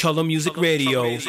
Color Music Radio. rush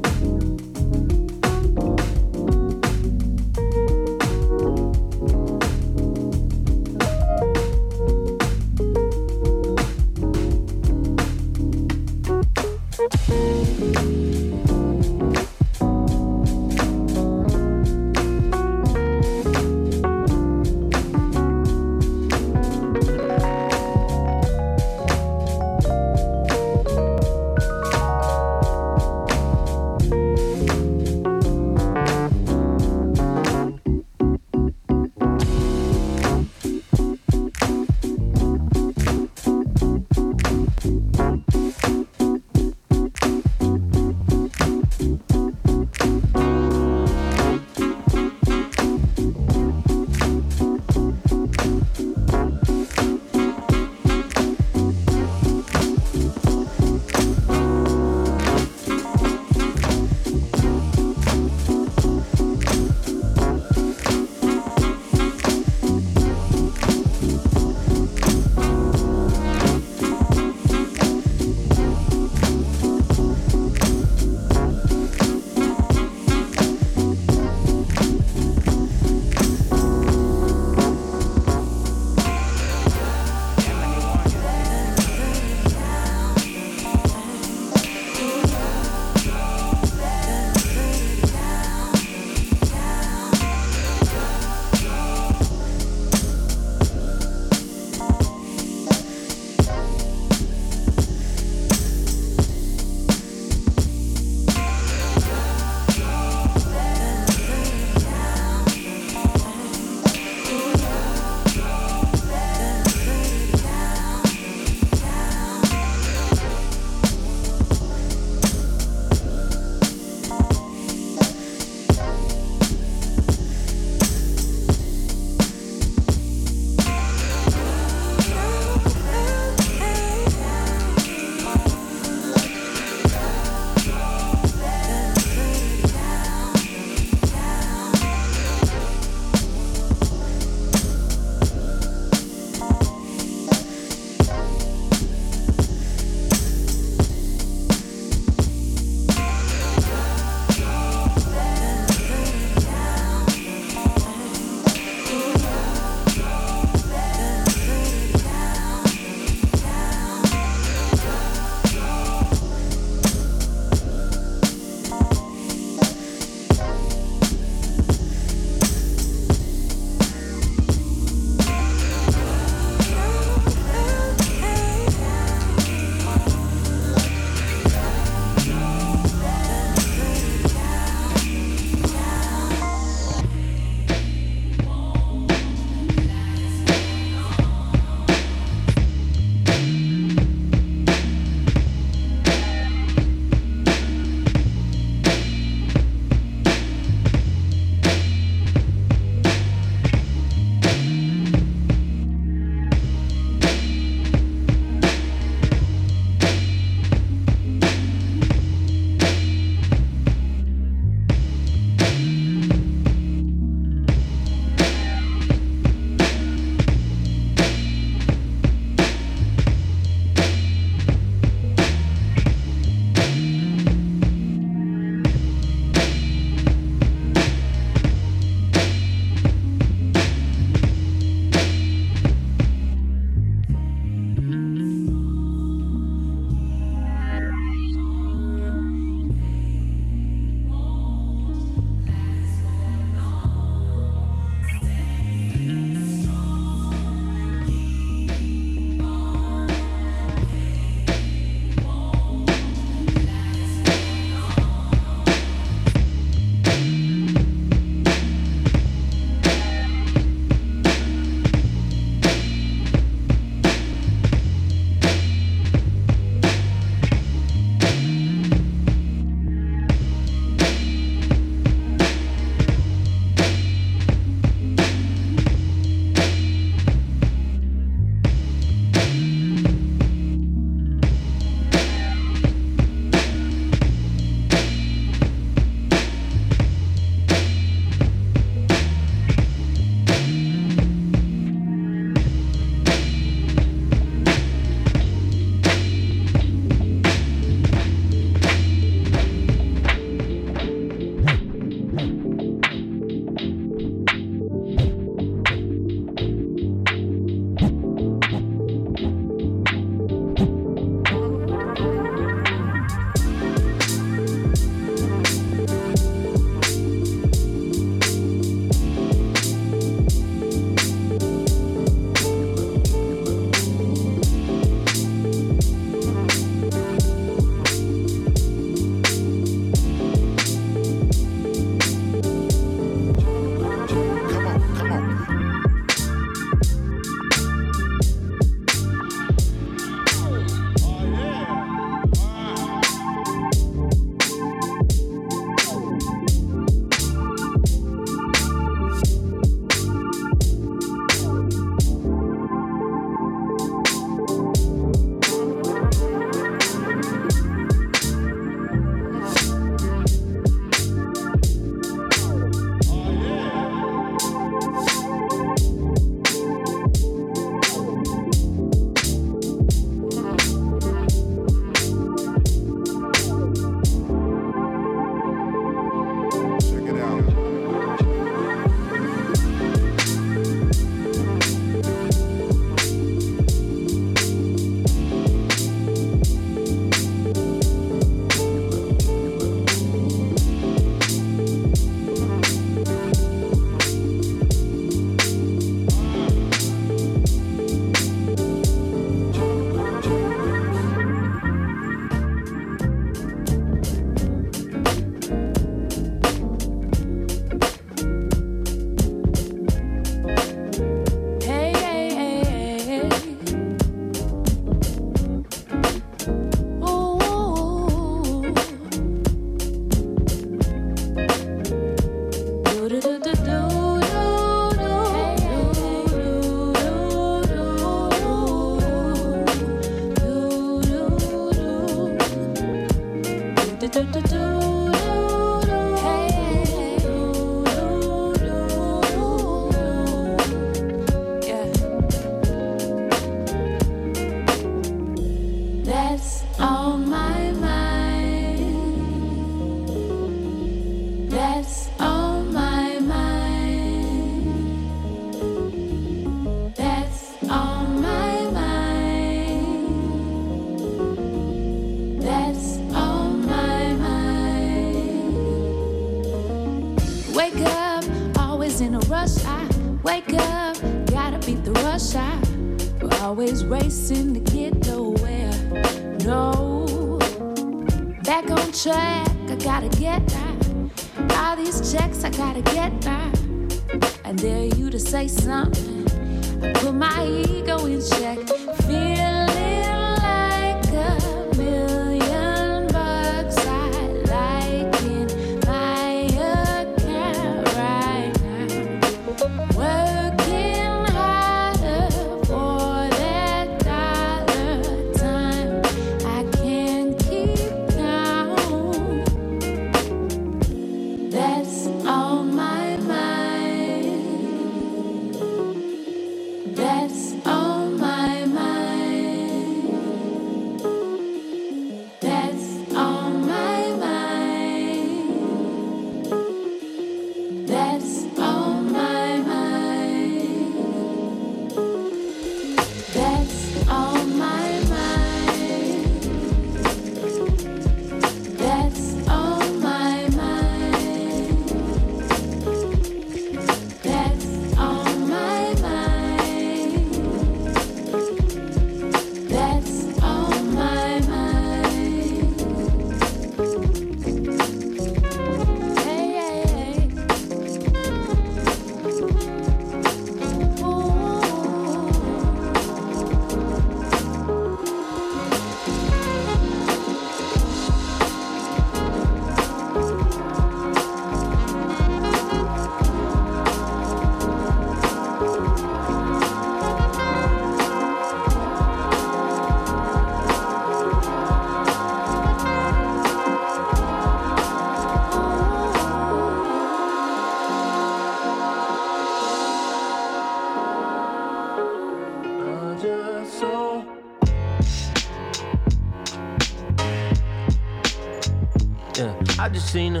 I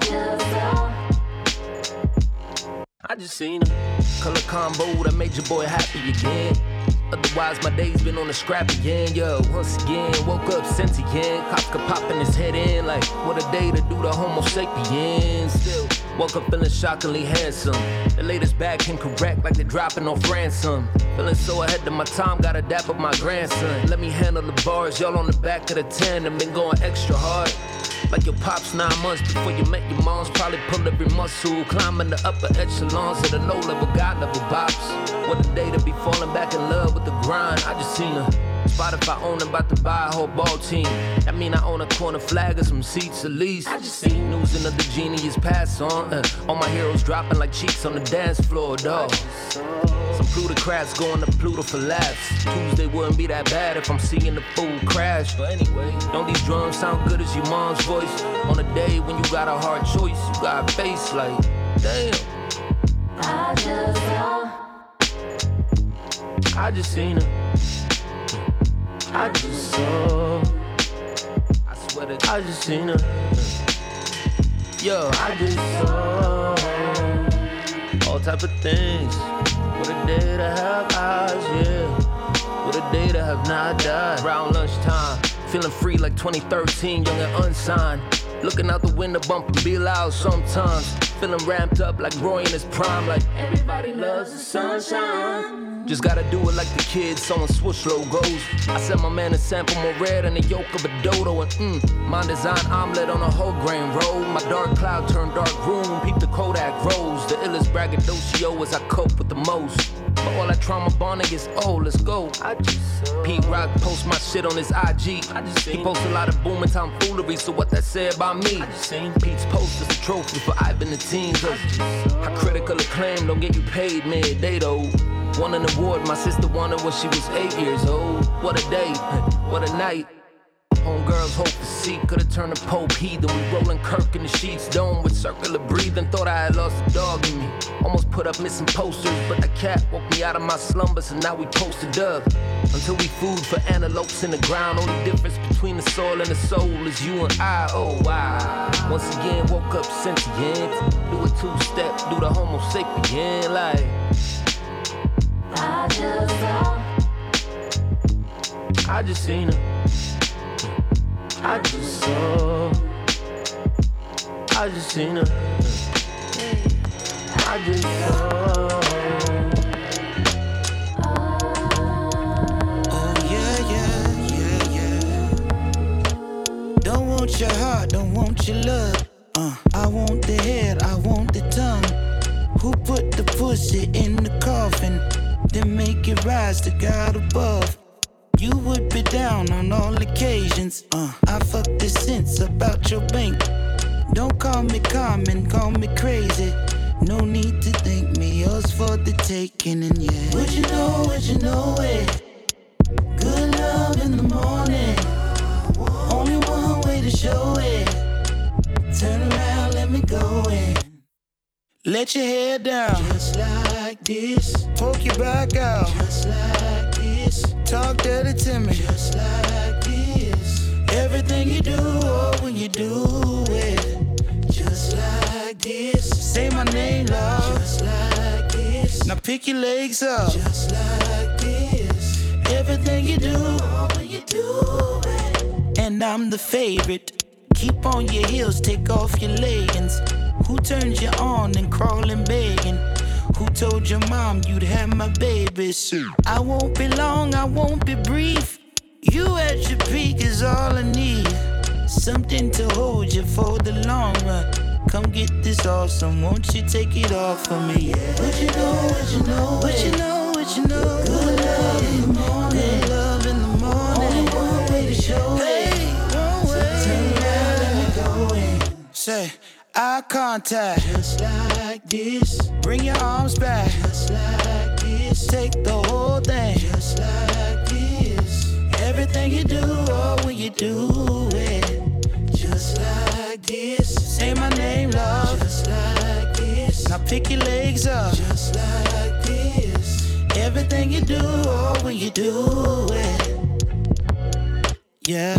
just. I just seen her. Color combo that made your boy happy again. Otherwise, my day's been on the scrap again. Yo, once again, woke up sentient. Kafka popping his head in like, what a day to do the Homo sapiens. Still, woke up feeling shockingly handsome. The latest bag came correct like they're dropping off ransom. Feeling so ahead of my time, gotta dap up my grandson. Let me handle the bars, y'all on the back of the 10 and been going extra hard. Like your pops nine months before you met your moms. Probably pulled every muscle, climbing the upper echelons of the low level, God level bops. What a day to be falling back in love with the grind. I just seen her. Spotify own about to buy a whole ball team. That mean I own a corner flag or some seats at least. I just seen news another genie is pass on. Uh, all my heroes dropping like cheeks on the dance floor, dog. Some plutocrats going to Pluto for laughs. Tuesday wouldn't be that bad if I'm seeing the fool crash. But anyway, don't these drums sound good as your mom's voice? On a day when you got a hard choice, you got a face like, damn. I just saw. I just seen her. I just saw. I swear to I just seen her. Yo, I just saw all type of things. What a day to have eyes, yeah. What a day to have not died. Around lunchtime, feeling free like 2013, young and unsigned. Looking out the window, bumping be loud sometimes. Feeling ramped up like Roy in his prime, like everybody loves the sunshine. Just gotta do it like the kids sewing swoosh logos. I sent my man a sample more red than the yolk of a dodo. And mm, my design omelet on a whole grain roll. My dark cloud turned dark room. Peep the Kodak rose. The illest braggadocio as I cope with the most. But all that trauma bonding is, oh, let's go. I just. Pete Rock post my shit on his IG. I just he posts a lot of booming tomfoolery, so what that say about me? I just seen Pete's post is a trophy for Ivan the teens. How critical acclaim don't get you paid midday though. Won an award, my sister won it when she was eight years old. What a day, what a night. Homegirls hope to see, could've turned a Pope heathen. We rolling Kirk in the sheets, dome with circular breathing. Thought I had lost a dog in me. Almost put up missing posters, but the cat woke me out of my slumbers, and now we posted up. Until we food for antelopes in the ground. Only difference between the soil and the soul is you and I. Oh wow. Once again, woke up sentient. Do a two step, do the Homo sapien like. I just saw. I just seen her. I just saw. I just seen her. I just saw. Oh yeah, yeah, yeah, yeah. Don't want your heart, don't want your love. Uh, I want the head, I want the tongue. Who put the pussy in the coffin? Then make it rise to God above. You would be down on all occasions. Uh, I fuck the sense about your bank. Don't call me common, call me crazy. No need to thank me, yours for the taking, and yeah. Would you know, would you know it? Good love in the morning. Only one way to show it. Turn around, let me go in. Let your hair down, just like this. Poke your back out, just like. Talk dirty to me, just like this. Everything you do, oh, when you do it, just like this. Say my name, love, just like this. Now pick your legs up, just like this. Everything you do, oh, when you do it. And I'm the favorite. Keep on your heels, take off your leggings. Who turns you on and crawling begging? Who told your mom you'd have my babies? I won't be long, I won't be brief. You at your peak is all I need. Something to hold you for the long run. Come get this awesome, won't you take it off for me? Yeah. What you know, what you know, what you know, what you know. Good love in the morning, good one way to show hey, it. So turn around, in. Say. Eye contact, just like this. Bring your arms back, just like this. Take the whole thing, just like this. Everything you do, oh, when you do it, just like this. Say my name, love, just like this. Now pick your legs up, just like this. Everything you do, oh, when you do it, yeah.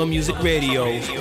Color Music Radio.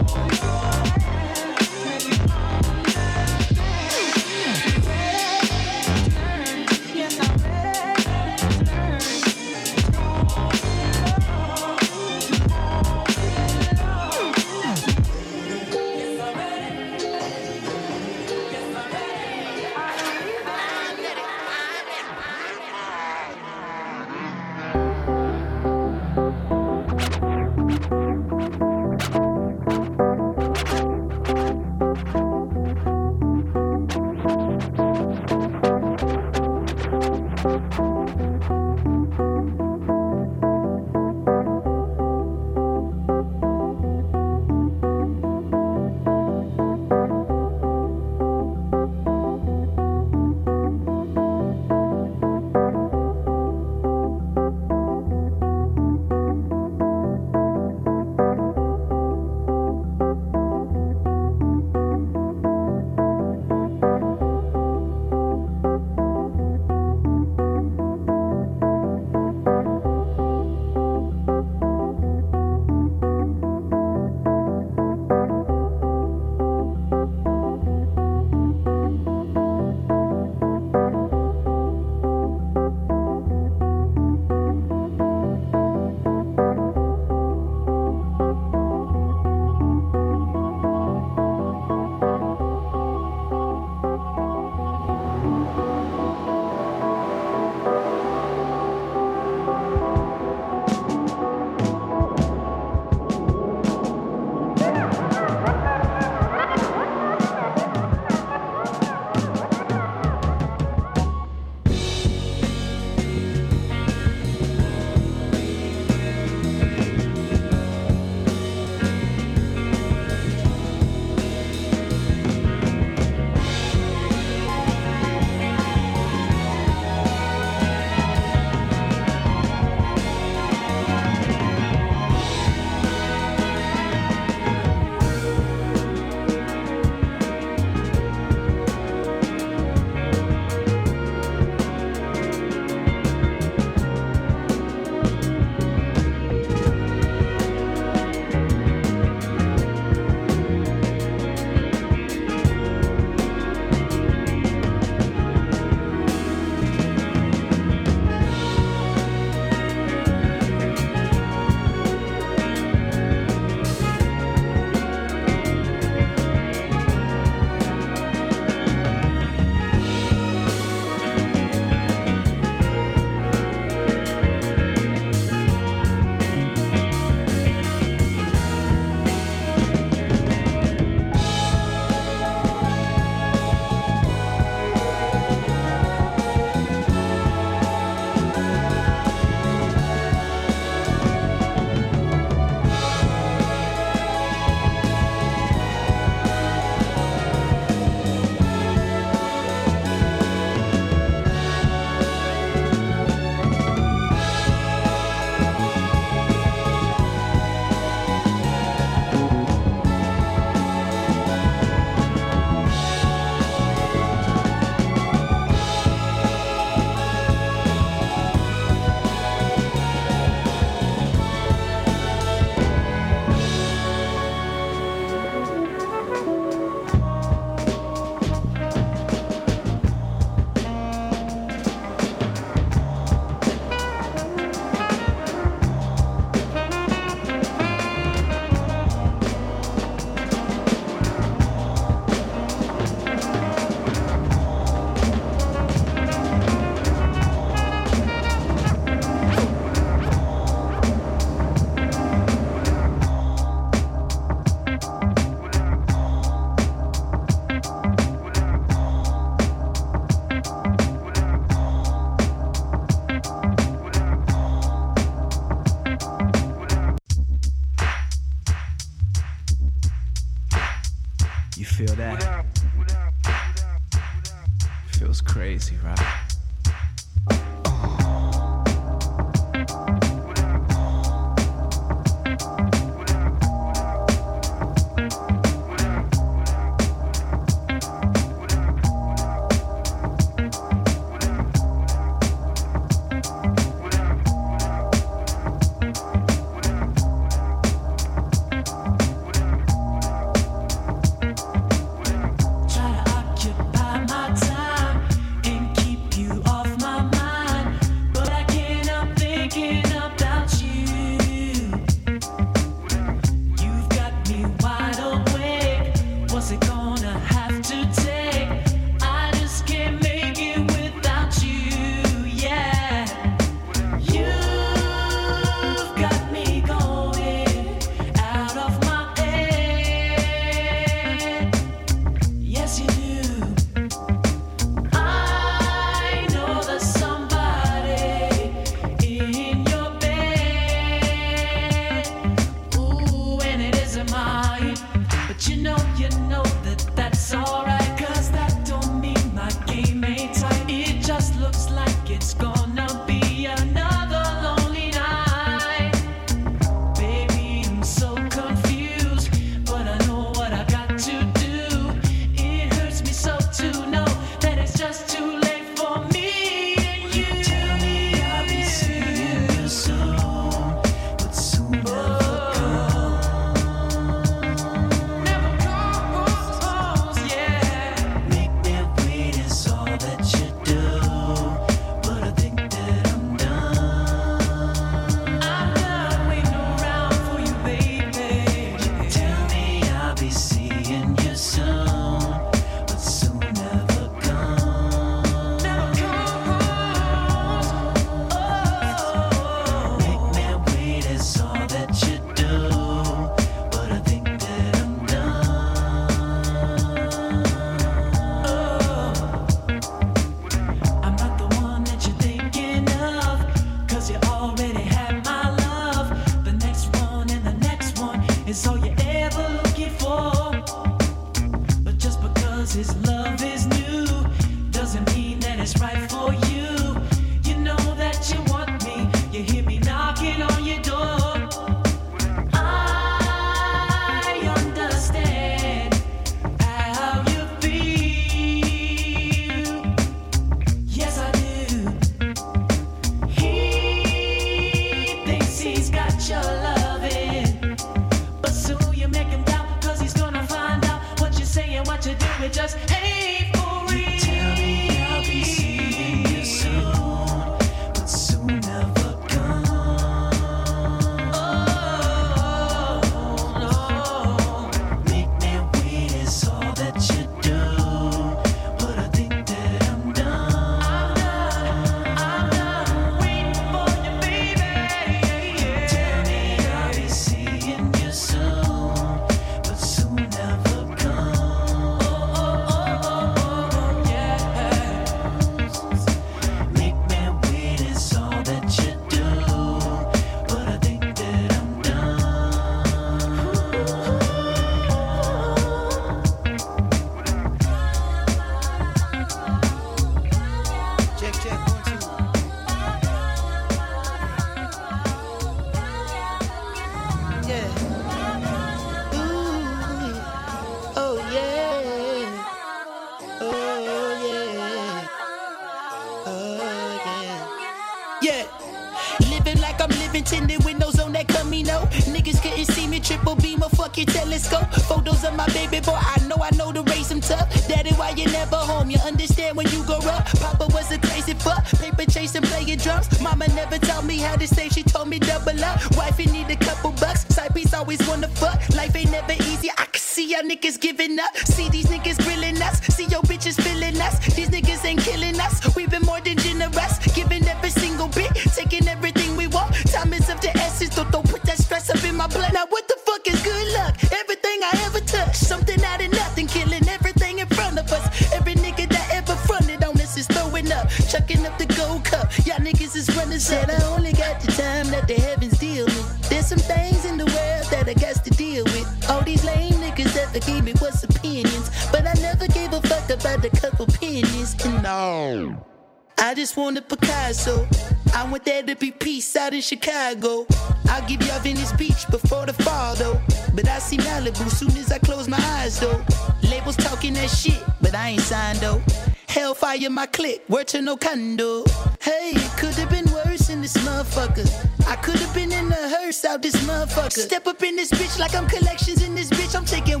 In Chicago. I'll give y'all Venice Beach before the fall though. But I see Malibu soon as I close my eyes though. Labels talking that shit, but I ain't signed though. Hellfyre my click, word to Nocando. Hey, it could have been worse in this motherfucker. I could have been in the hearse out this motherfucker. Step up in this bitch like I'm collections in this bitch. I'm taking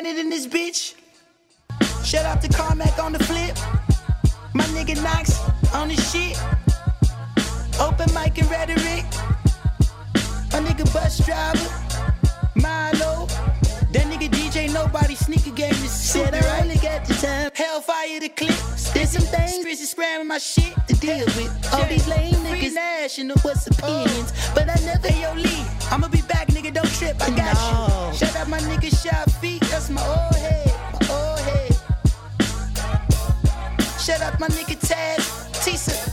Standing in this bitch. Shout out to Carmack on the flip. My nigga Knox on the shit. Open mic and rhetoric. My nigga Busdriver. Milo. That nigga DJ nobody sneaker game is said I only got the time. Hellfyre the clip. There's some things Chris is spamming my shit to deal with. All these lame niggas national what's oh. opinions. But I never yo lead. I'ma be back, nigga. Don't trip. I got no. you. Shout out my nigga Shot Feet. That's my old head. My old head. Shout out my nigga Taz, Tisa, Tisa,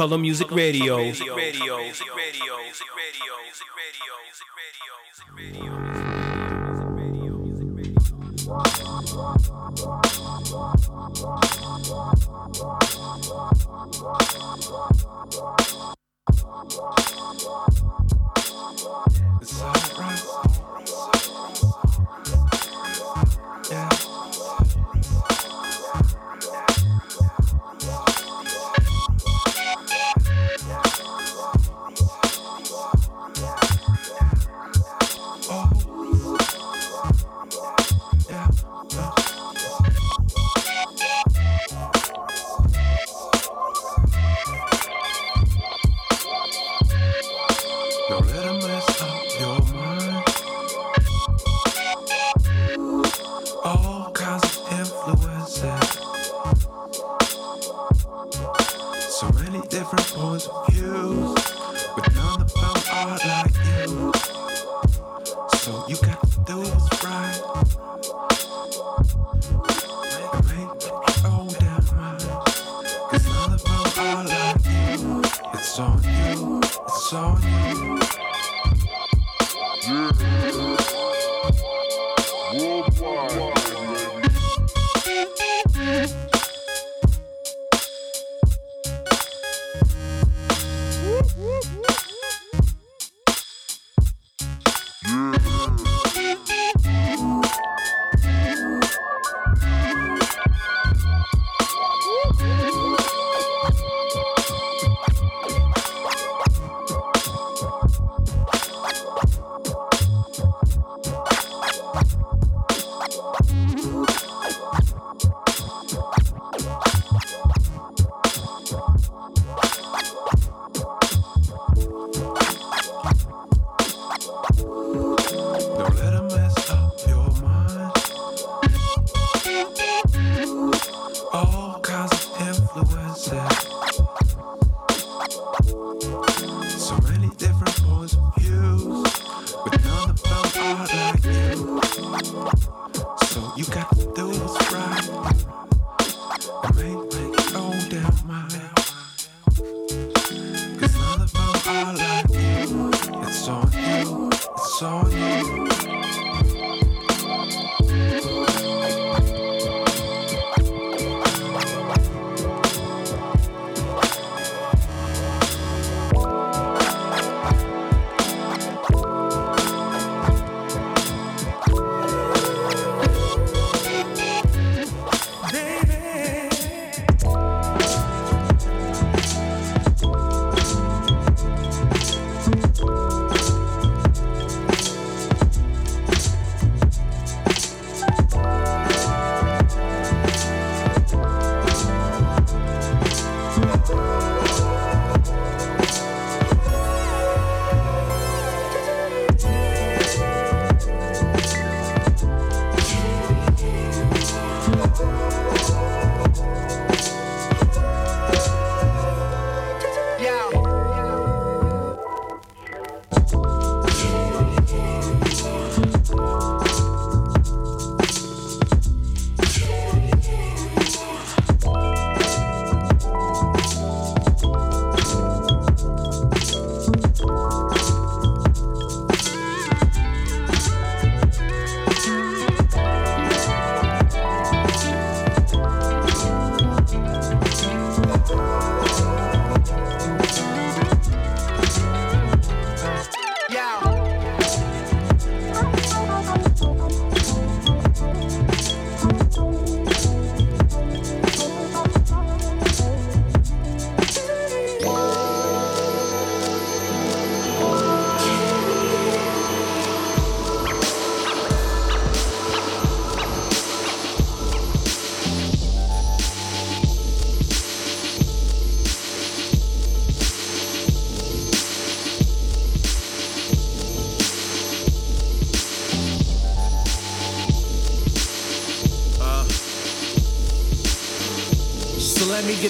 Color Music Radio. let me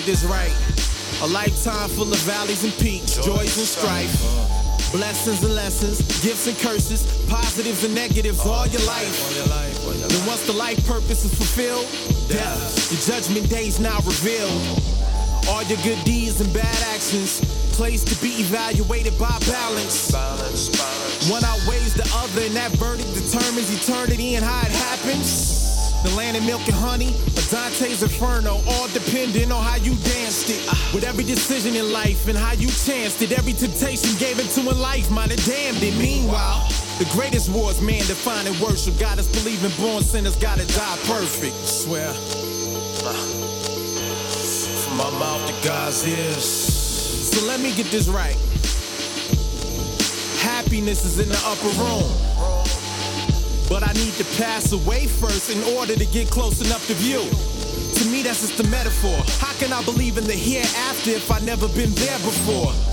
get this right. A lifetime full of valleys and peaks, joys and strife. Blessings and lessons, gifts and curses, positives and negatives all your life. Then once the life purpose is fulfilled, death, your judgment day's now revealed. All your good deeds and bad actions, placed to be evaluated by balance. One outweighs the other, and that verdict determines eternity and how it happens. The land of milk and honey, Dante's Inferno, all depending on how you danced it. With every decision in life and how you chanced it, every temptation gave into in life might have damned it. Meanwhile, the greatest war is man defining worship. God is believing born sinners gotta die perfect. I Swear. From my mouth to God's ears. So let me get this right. Happiness is in the upper room. But I need to pass away first in order to get close enough to view. To me, that's just a metaphor. How can I believe in the hereafter if I've never been there before?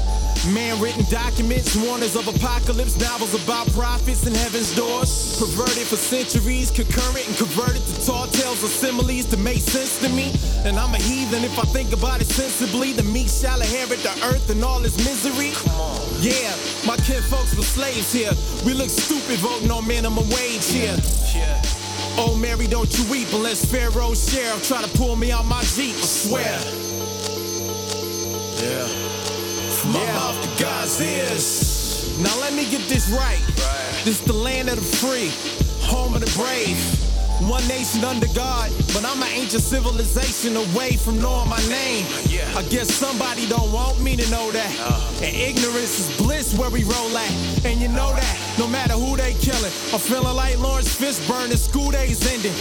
Man written documents, warners of apocalypse, novels about prophets and heaven's doors. Perverted for centuries, concurrent and converted to tall tales or similes to make sense to me. And I'm a heathen if I think about it sensibly. The meek shall inherit the earth and all its misery. Yeah, my kin folks were slaves here. We look stupid voting on minimum wage here. Oh, Mary, don't you weep unless Pharaoh's sheriff try to pull me out my Jeep. I swear. To God's. Now let me get this right. This the land of the free, home of the brave. One nation under God, but I'm an ancient civilization away from knowing my name. I guess somebody don't want me to know that. Uh-huh. And ignorance is bliss where we roll at. And you know that, no matter who they killing. I'm feeling like Laurence Fishburne and school days ending.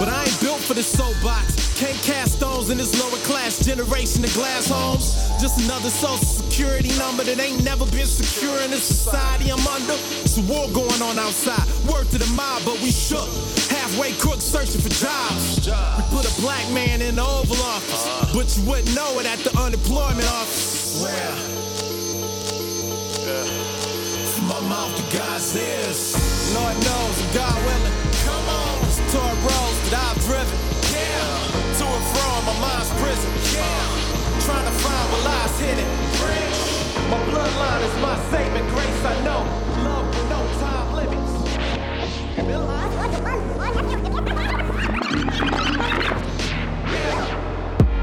But I ain't built for the soapbox. Can't cast stones in this lower class generation of glass homes. Just another social security number that ain't never been secure in the society I'm under. It's a war going on outside. Word to the mob, but we shook. Halfway crooks searching for jobs. We put a black man in the Oval Office, but you wouldn't know it at the unemployment office. Swear. From my mouth to God's ears. Lord knows, and God willing. Come on. It's tour roads that I've driven. Yeah. To and from my mind's prison. Yeah. Trying to find what lies hidden. My bloodline is my saving grace, I know. Love with no time limits.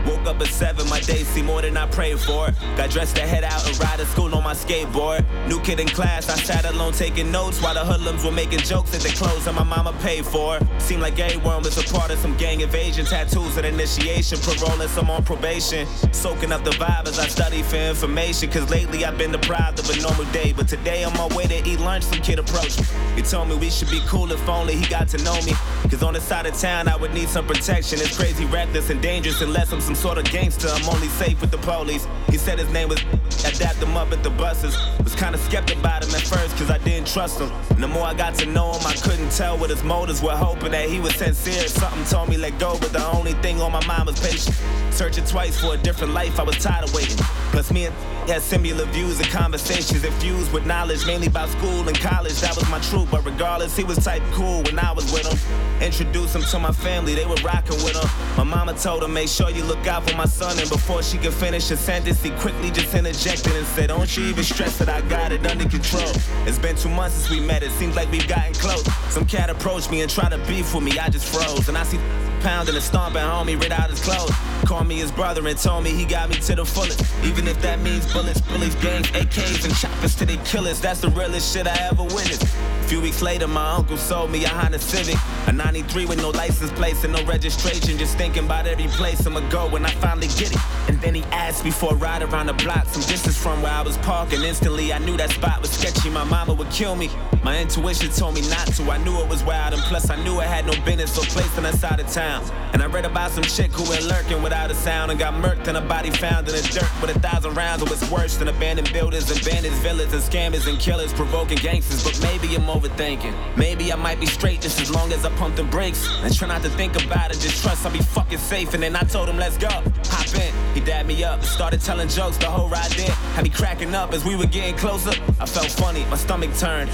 Woke up at seven, my day seemed more than I prayed for. Got dressed to head out and ride to school on my skateboard. New kid in class, I sat alone taking notes while the hoodlums were making jokes at the clothes that my mama paid for. Seemed like everyone was a part of some gang evasion, tattoos and initiation, paroling some on probation. Soaking up the vibe as I study for information, cause lately I've been deprived of a normal day. But today on my way to eat lunch, some kid approached me. He told me we should be cool if only he got to know me. Cause on the side of town, I would need some protection. It's crazy, reckless, and dangerous unless I'm some sort of gangster. I'm only safe with the police. He said his name was. I dapped him up at the buses. Was kinda skeptic about him at first, cause I didn't trust him. And the more I got to know him, I couldn't tell what his motives were. Hoping that he was sincere. Something told me let go, but the only thing on my mind was patience. Searching twice for a different life, I was tired of waiting. Plus, me and had similar views and conversations infused with knowledge, mainly about school and college. That was my truth, but regardless, he was type cool when I was with him. Introduced him to my family, they were rocking with him. My mama told him, make sure you look out for my son. And before she could finish her sentence, he quickly just interjected and said, Don't you even stress that I got it under control. It's been two months since we met, it seems like we've gotten close. Some cat approached me and tried to beef with me, I just froze. And I see pounding and stomping homie rid out his clothes. Called me his brother and told me he got me to the fullest. Even if that means bullets, bullies, gangs, AKs, and choppers to the killers. That's the realest shit I ever witnessed. A few weeks later, my uncle sold me a Honda Civic. A 93 with no license plates and no registration. Just thinking about every place I'ma go when I finally get it. And then he asked me for a ride around the block, some distance from where I was parking. Instantly, I knew that spot was sketchy. My mama would kill me. My intuition told me not to. I knew it was wild, and plus, I knew it had no business or place on that side of town. And I read about some chick who went lurking without a sound and got murked and a body found in the dirt with a thousand rounds. It was worse than abandoned buildings and bandits, villains, and scammers and killers provoking gangsters. But maybe I'm overthinking. Maybe I might be straight just as long as I pump the brakes and try not to think about it. Just trust I'll be fucking safe. And then I told him, let's go. Hop in. He dabbed me up, started telling jokes the whole ride there. Had me cracking up as we were getting closer. I felt funny, my stomach turned.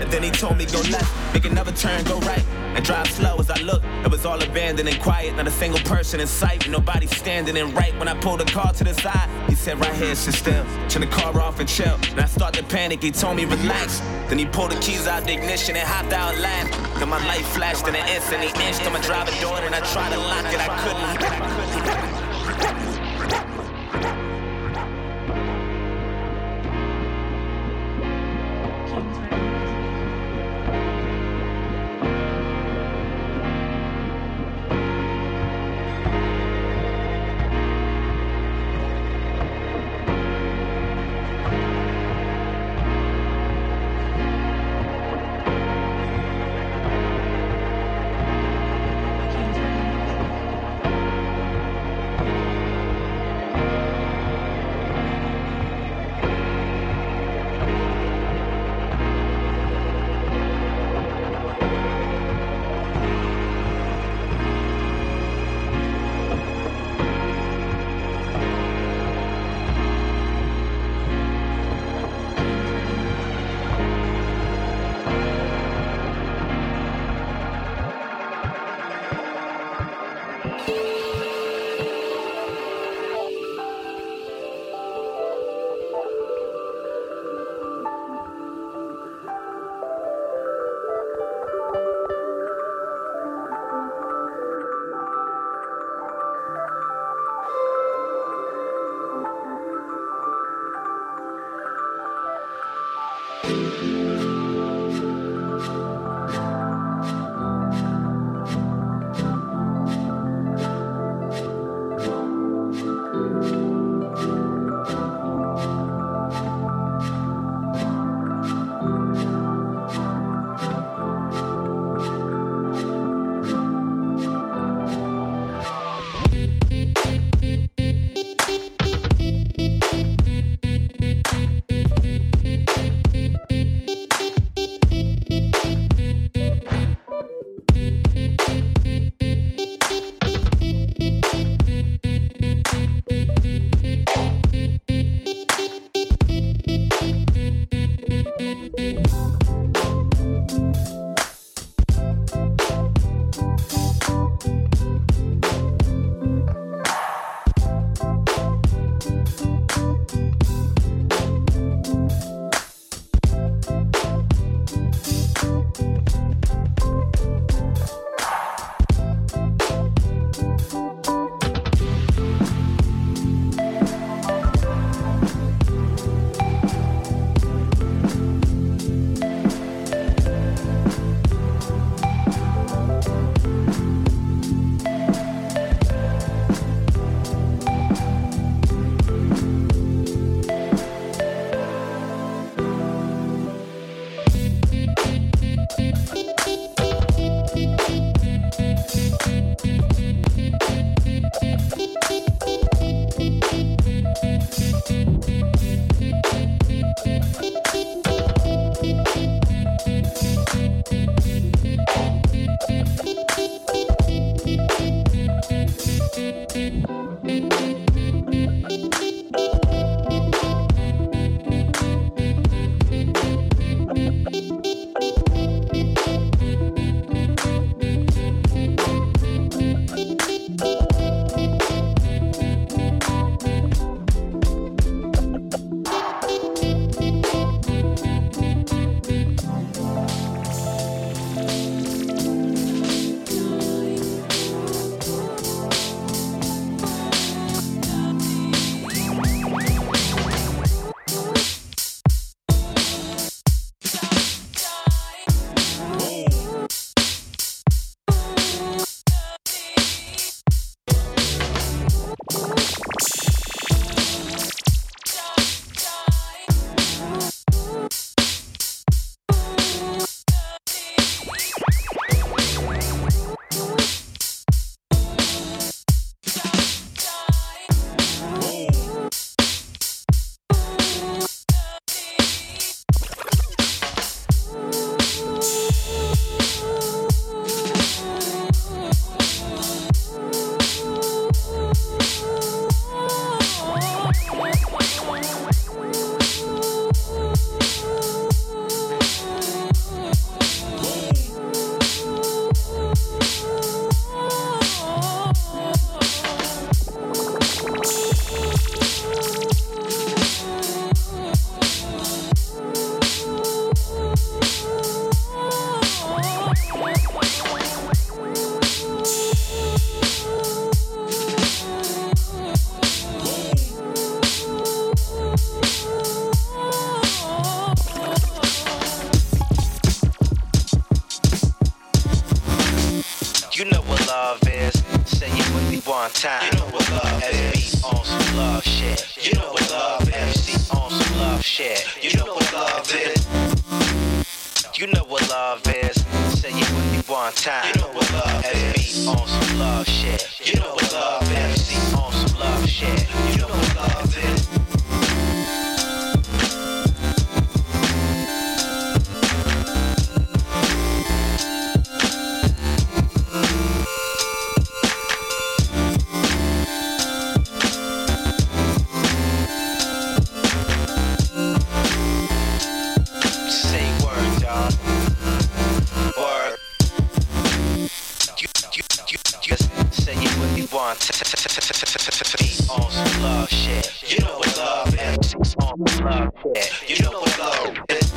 And then he told me go left, make another turn, go right. and drive slow as I looked. It was all abandoned and quiet, not a single person in sight, nobody standing in right. When I pulled the car to the side, he said, Right here, sit still. Turn the car off and chill. And I started to panic, he told me, Relax. Then he pulled the keys out the ignition and hopped out and laughed. Then my light flashed in an instant, he inched on my driver door, and I tried to lock it, I couldn't. You know what love is. Say it with me one time. You know what love is. SB on some love shit. You know what love is. MC on some love shit. You know what love is. You know what love is. Say it with me one time. You know what love is. SB on some love shit. You know what love is. MC on some love shit. You know what love is. On love shit. You know what love is. You know what love is.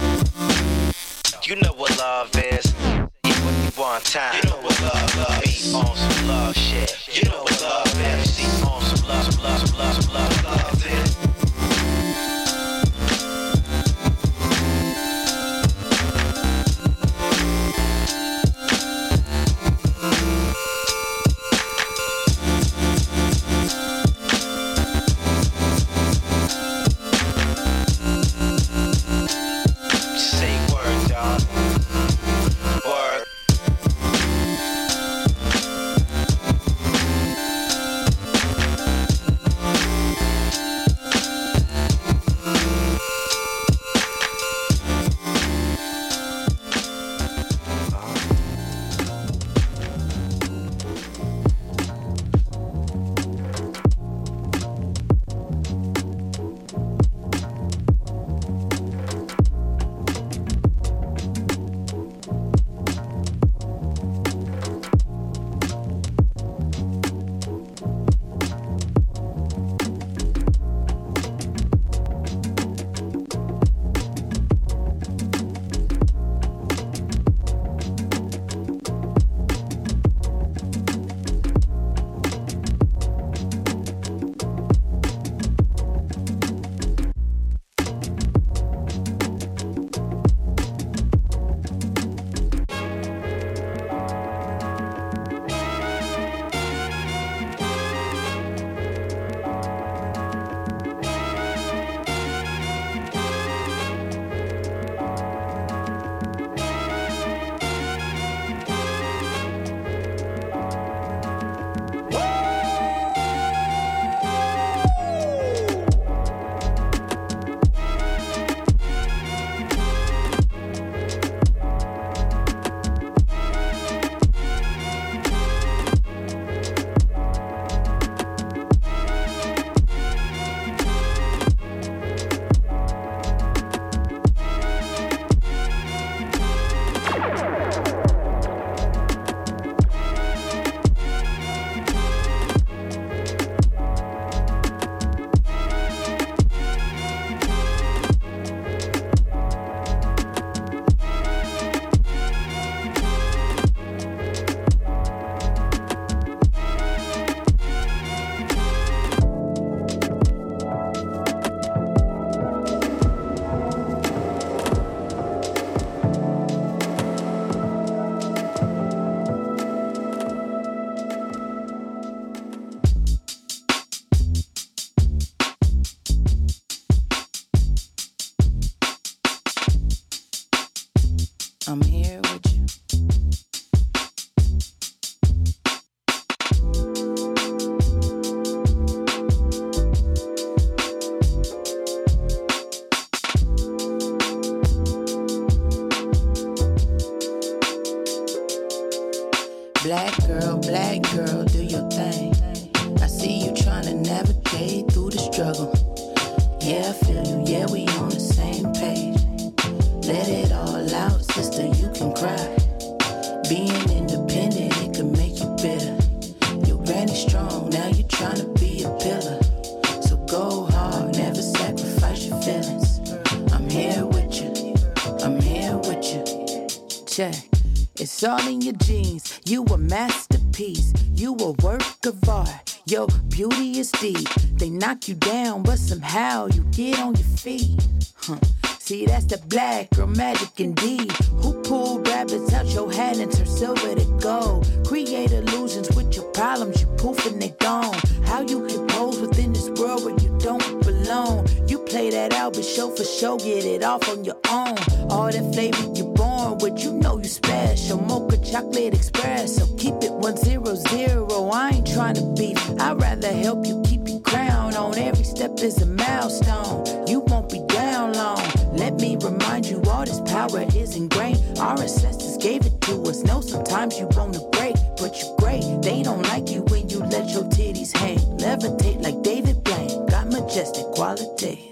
You know what love is. You know what. You know what love, is. On some love shit. knock you down, but somehow you get on your feet. Huh. See, that's the black girl magic indeed. Who pulled rabbits out your hat and turned silver to gold? Create illusions with your problems, you poof and they gone. How you can pose within this world where you don't belong? You play that out, but show for show, get it off on your own. All that flavor you're born with, you know you special. Mocha chocolate Sometimes you wanna break, but you break. They don't like you when you let your titties hang. Levitate like David Blaine. Got majestic qualities.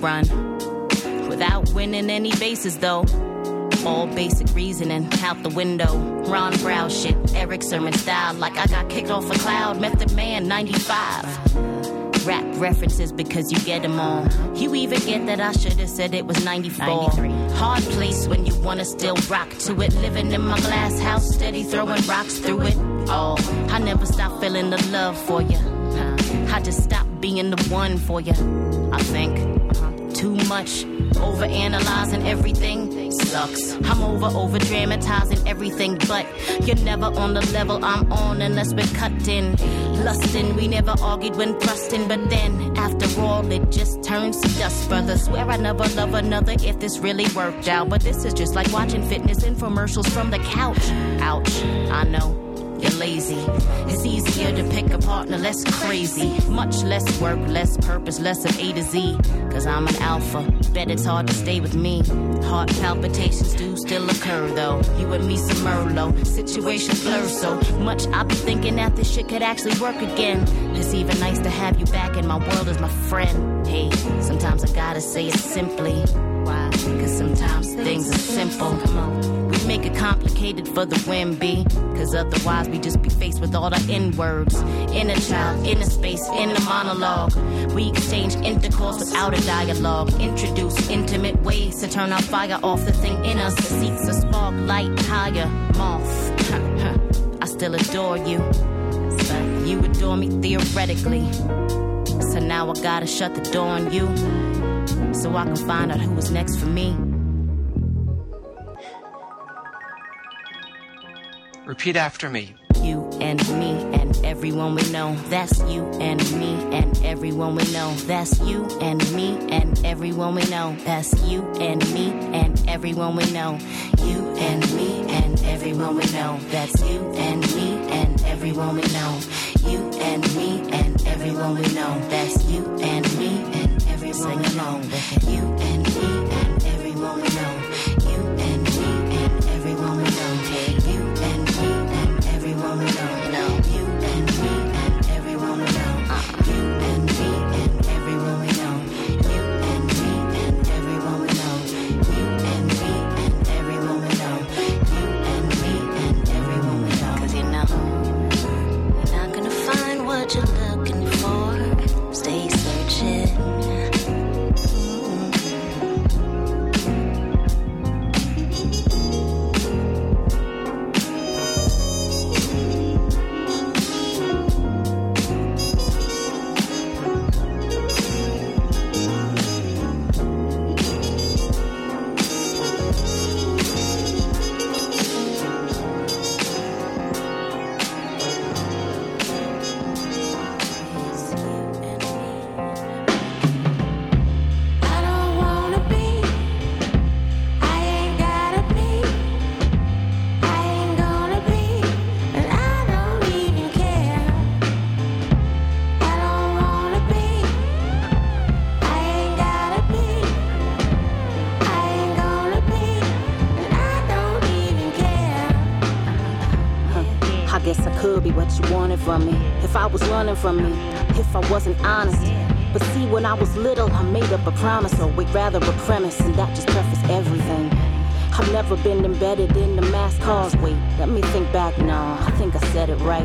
Run. Without winning any bases, though. All basic reasoning out the window. Ron Brown shit, Erick Sermon style, like I got kicked off a cloud. Method Man 95. Rap references because you get them all. You even get that I should have said it was 94. 93. Hard place when you wanna still rock to it. Living in my glass house, steady throwing rocks through it. Oh, I never stop feeling the love for you. I just stopped being the one for you. I think uh-huh. too much. Over analyzing everything sucks. I'm over over dramatizing everything, but you're never on the level I'm on unless we're cutting. Lusting, we never argued when thrusting, but then after all, it just turns to dust, brother. Swear I never love another if this really worked out, but this is just like watching fitness infomercials from the couch. Ouch, I know you're lazy. It's easier to pick a partner less crazy. Much less work, less purpose, less of A to Z. Cause I'm an alpha. Bet it's hard to stay with me. Heart palpitations do still occur though. You and me some Merlot. Situation blur so much. I be thinking that this shit could actually work again. It's even nice to have you back in my world as my friend. Hey, sometimes I gotta say it simply. Why? Sometimes things are simple. We make it complicated for the win, B. Cause otherwise we just be faced with all the N words. Inner child, inner space, inner monologue. We exchange intercourse without a dialogue. Introduce intimate ways to turn our fire off. The thing in us that seeks a spark, light, higher, moth. I still adore you. But you adore me theoretically. So now I gotta shut the door on you. So I can find out who was next for me. Repeat after me. You and me and everyone we know. That's you and me and everyone we know. That's you and me and everyone we know. That's you and me and everyone we know. You and me and everyone we know. That's you and me and everyone we know. You and me and everyone we know. That's you and me and everyone we know. You and me and everyone we know. From me if I wasn't honest. But see, when I was little, I made up a promise, or wait, rather a premise, and that just prefaced everything. I've never been embedded in the mass cause. Let me think back now. I think I said it right.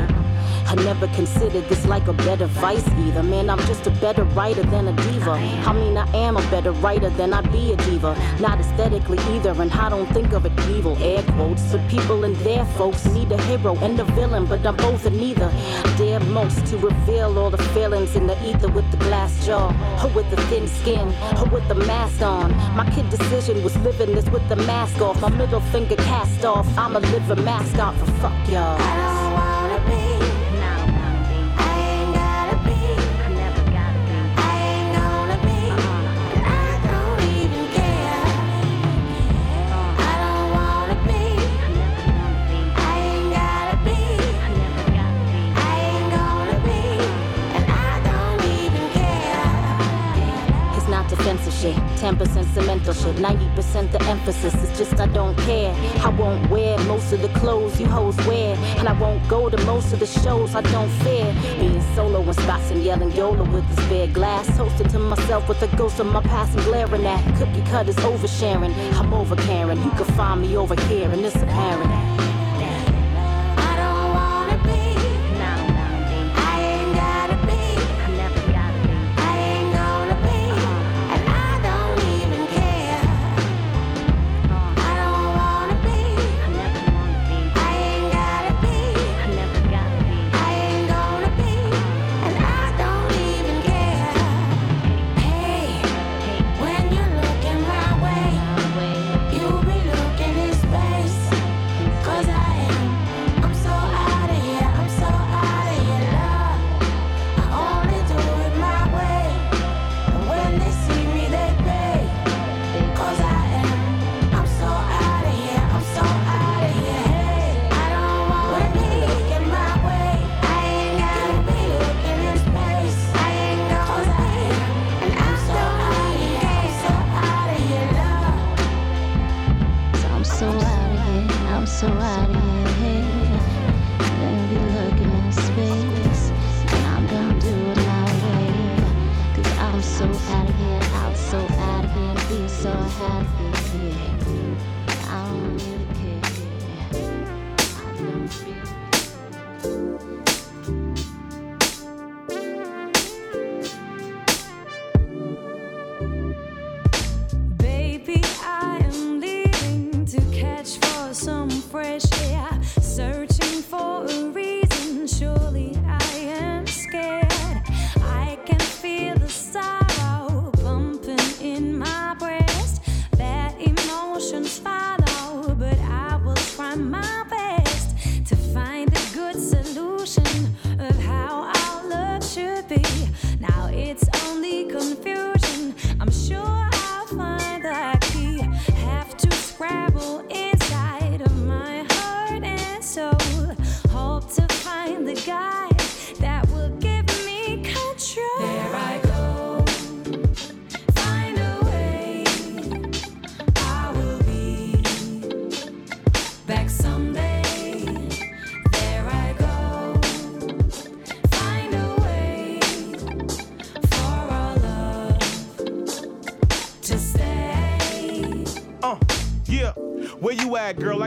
I never considered this like a better vice either. Man, I'm just a better writer than a diva. I mean, I am a better writer than I'd be a diva. Not aesthetically either, and I don't think of it evil. Air quotes, but people and their folks need a hero and a villain, but I'm both and neither. Dare most to reveal all the feelings in the ether with the glass jaw, or with the thin skin, or with the mask on. My kid decision was living this with the mask off, my middle finger cast off. I'm a living mascot for fuck y'all. Defensive shit. 10% cemental shit. 90% the emphasis is just I don't care. I won't wear most of the clothes you hoes wear. And I won't go to most of the shows I don't fear. Being solo in spots and yelling YOLO with this bare glass. Toasting to myself with the ghost of my past and glaring at. Cookie cutters oversharing. I'm over caring. You can find me over here and it's apparent.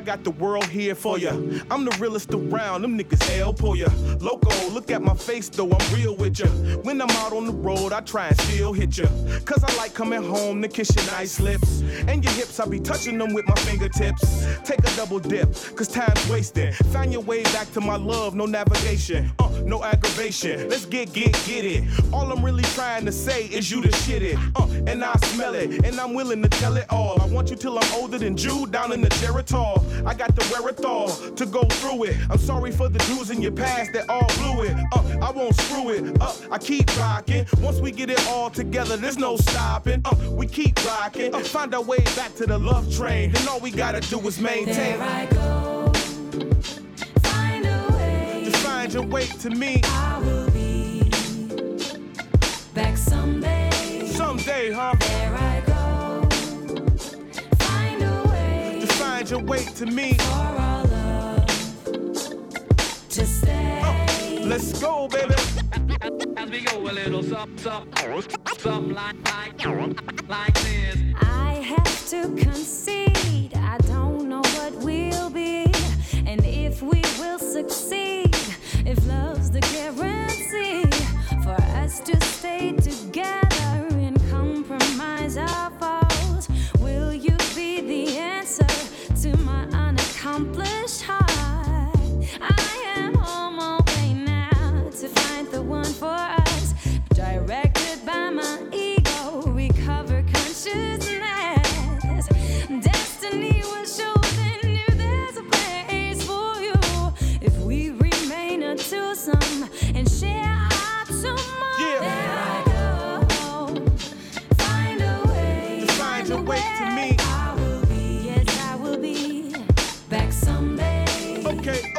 Got the world here for ya. I'm the realest around, them niggas hell pull ya. Loco, look at my face though, I'm real with ya. When I'm out on the road, I try and still hit ya. Cause I like coming home to kiss your nice lips. And your hips, I be touching them with my fingertips. Take a double dip, cause time's wasted. Find your way back to my love, no navigation. Uh, no aggravation. Let's get, get, get it. All I'm really trying to say is you the shit it. Uh, and I smell it, and I'm willing to tell it all. I want you till I'm older than Jude down in the Geritol. I got the wherewithal to go through it. I'm sorry for the dudes in your past that all blew it. Uh, I won't screw it up. I keep rocking. Once we get it all together, there's no stopping. Uh, we keep rocking. Uh, find our way back to the love train. And all we gotta do is maintain. There I go. Find a way. To find your way to me. I will be back someday. Someday, huh? There I the weight to me. Oh, let's go, baby. As we go a little something, something, something like, like, like this. I have to concede, I don't know what we'll be, and if we will succeed, if love's the guarantee for us to stay together and compromise our. accomplished heart. I am on my way now to find the one for us. Directed by my ego, recover consciousness. Destiny was show then there's a place for you if we remain a twosome and share.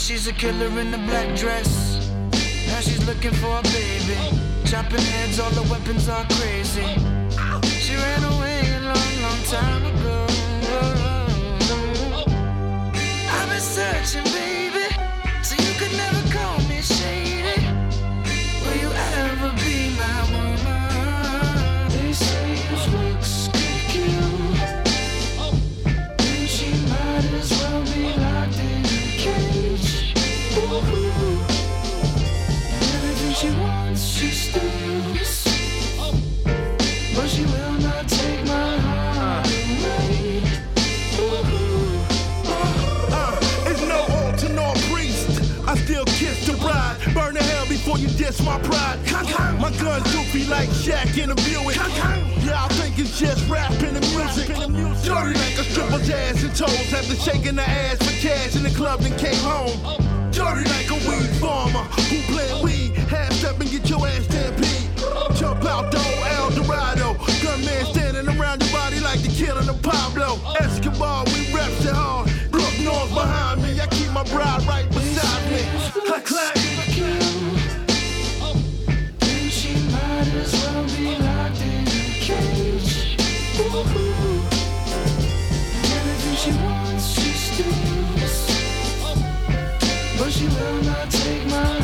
she's a killer in a black dress. Now she's looking for a baby. Chopping heads, all the weapons are crazy. that's my pride. My gun goofy like Shaq in the Buick. Yeah, I think it's just rapping and music. Dirty like a triple jazz and toes after shaking the ass for cash in the club and came home. Dirty like a weed farmer who plant weed, half step and get your ass stampede. Jump out though, El Dorado. Gunman standing around your body like the killing of Pablo Escobar. We reps it hard. Brook North behind me. I keep my bride right beside me. Clack clack. my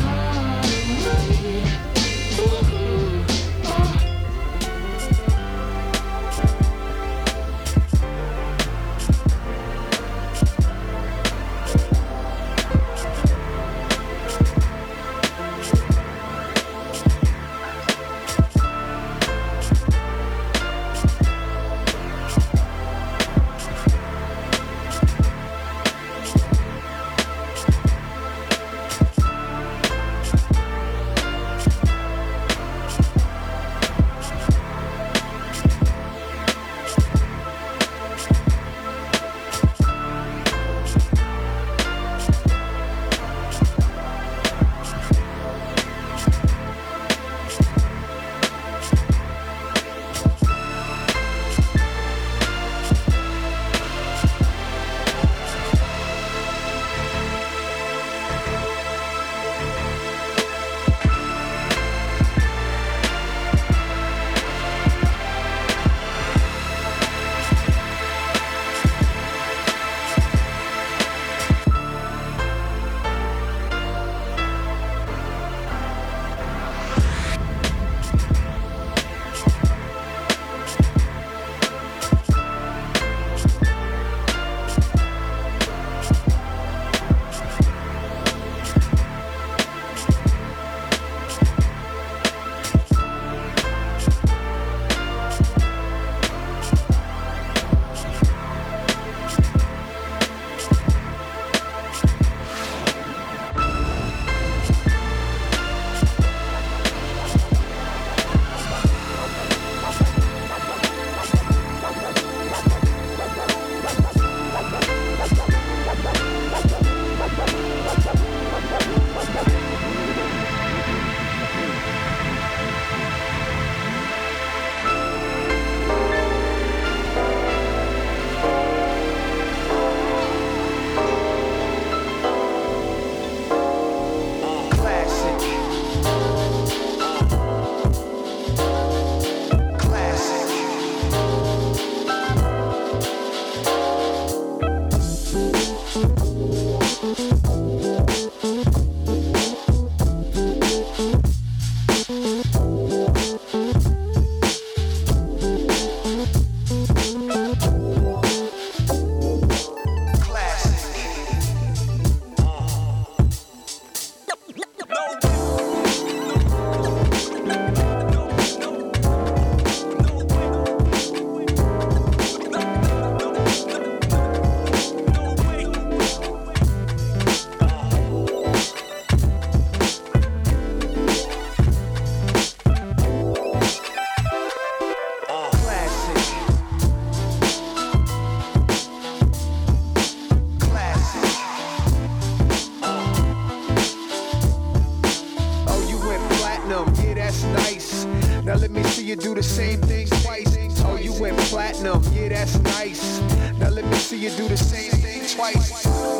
you do the same thing twice.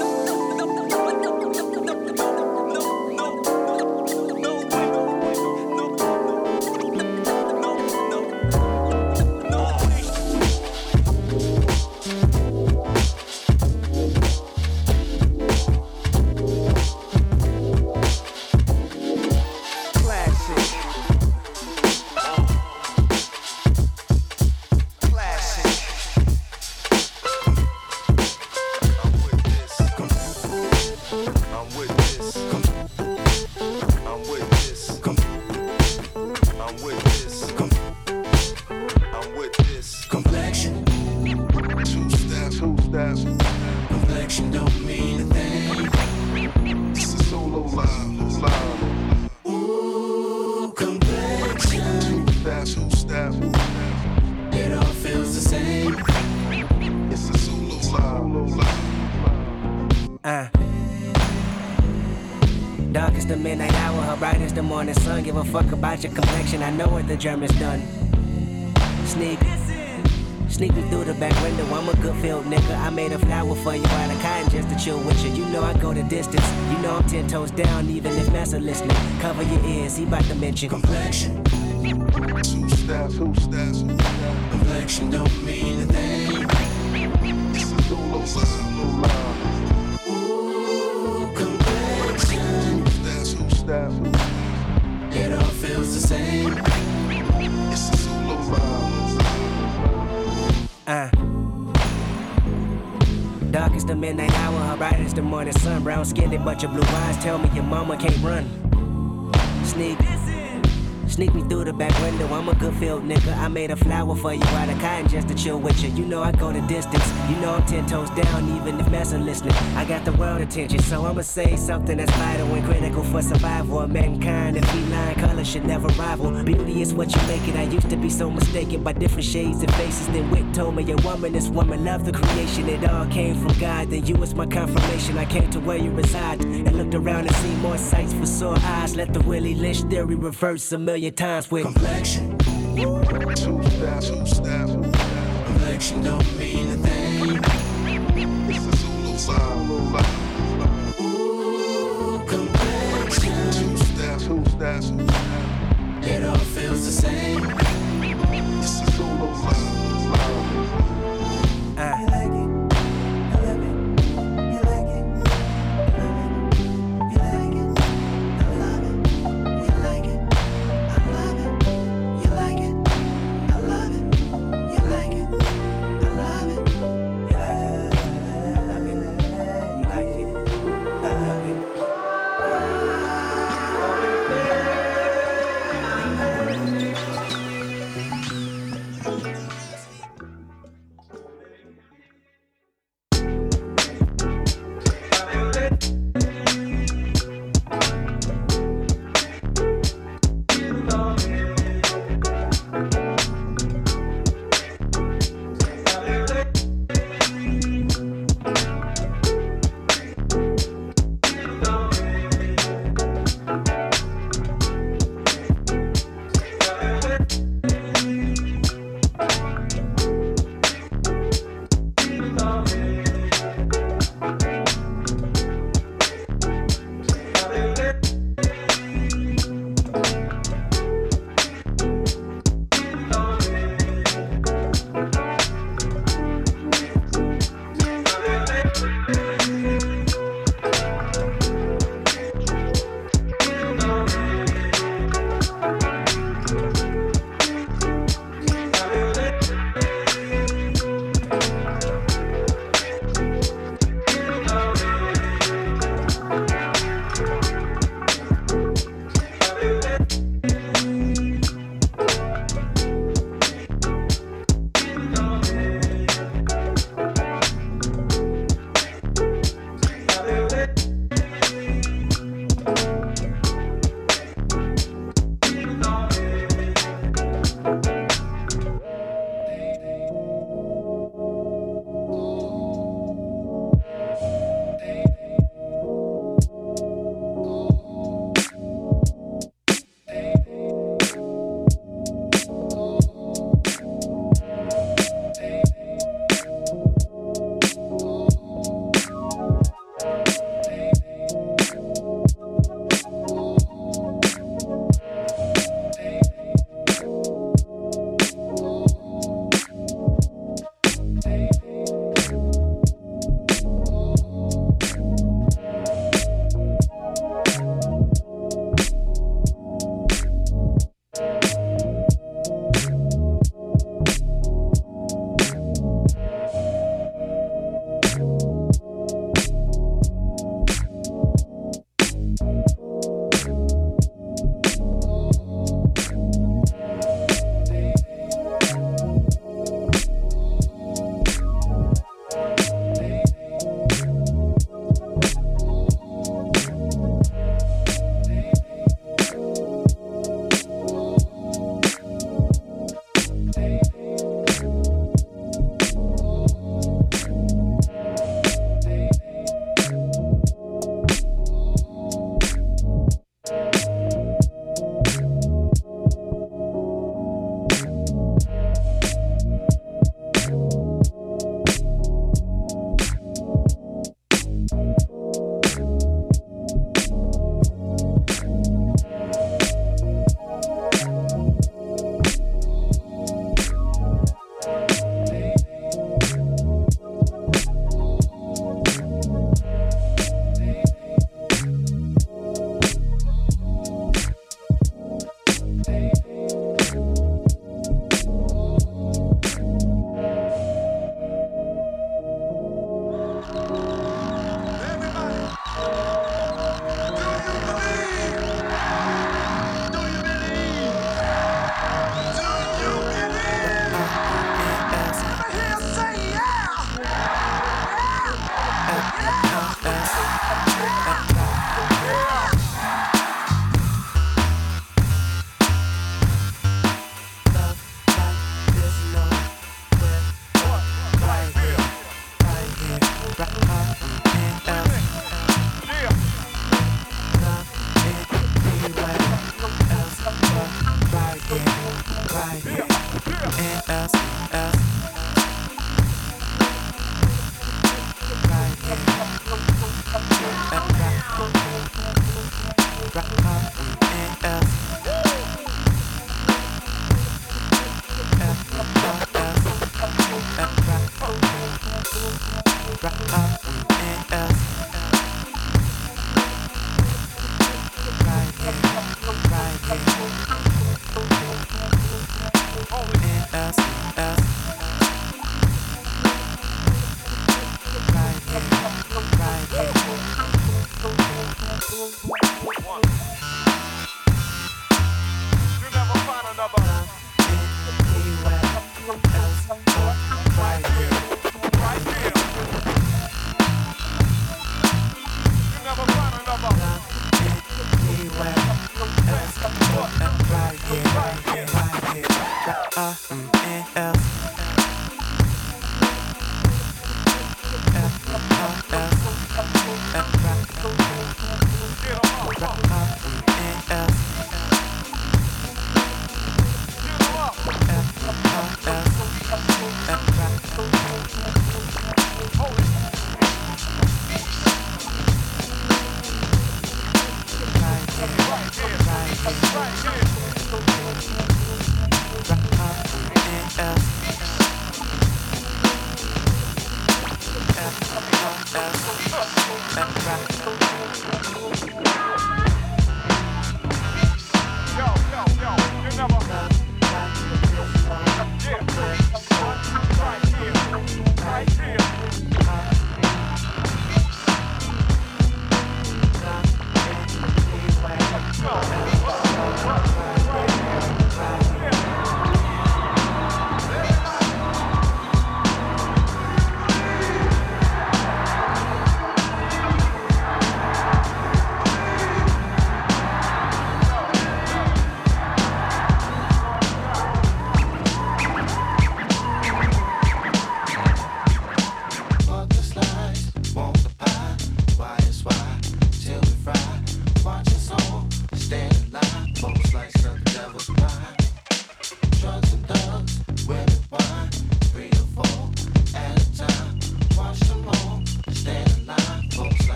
The germ is done. Sneak, sneak me through the back window. I'm a good field nigga. I made a flower for you out of cotton just to chill with you. You know I go the distance. You know I'm ten toes down, even if Massa listening. Cover your ears, he about to mention Complexion, Two steps. Two steps. complexion but your blue eyes tell me your mama can't run. Sneak, sneak me through the back window. I'm a good field nigga. I made a flower for you out of cotton just to chill with you. You know I go the distance. You know I'm ten toes down, even if Massa listening. I got the world attention, so I'ma say something that's vital and critical for survival of mankind. And feline color should never rival. Beauty is what you make it. I used to be so mistaken by different shades and faces. Then Wick told me a woman is woman. Love the creation. It all came from God. Then you was my confirmation. I came to where you reside and looked around and seen more sights for sore eyes. Let the Willie Lynch theory reverse a million times with Complexion, Two steps. Two complexion don't mean a thing. It's a Two steps. it all feels the same.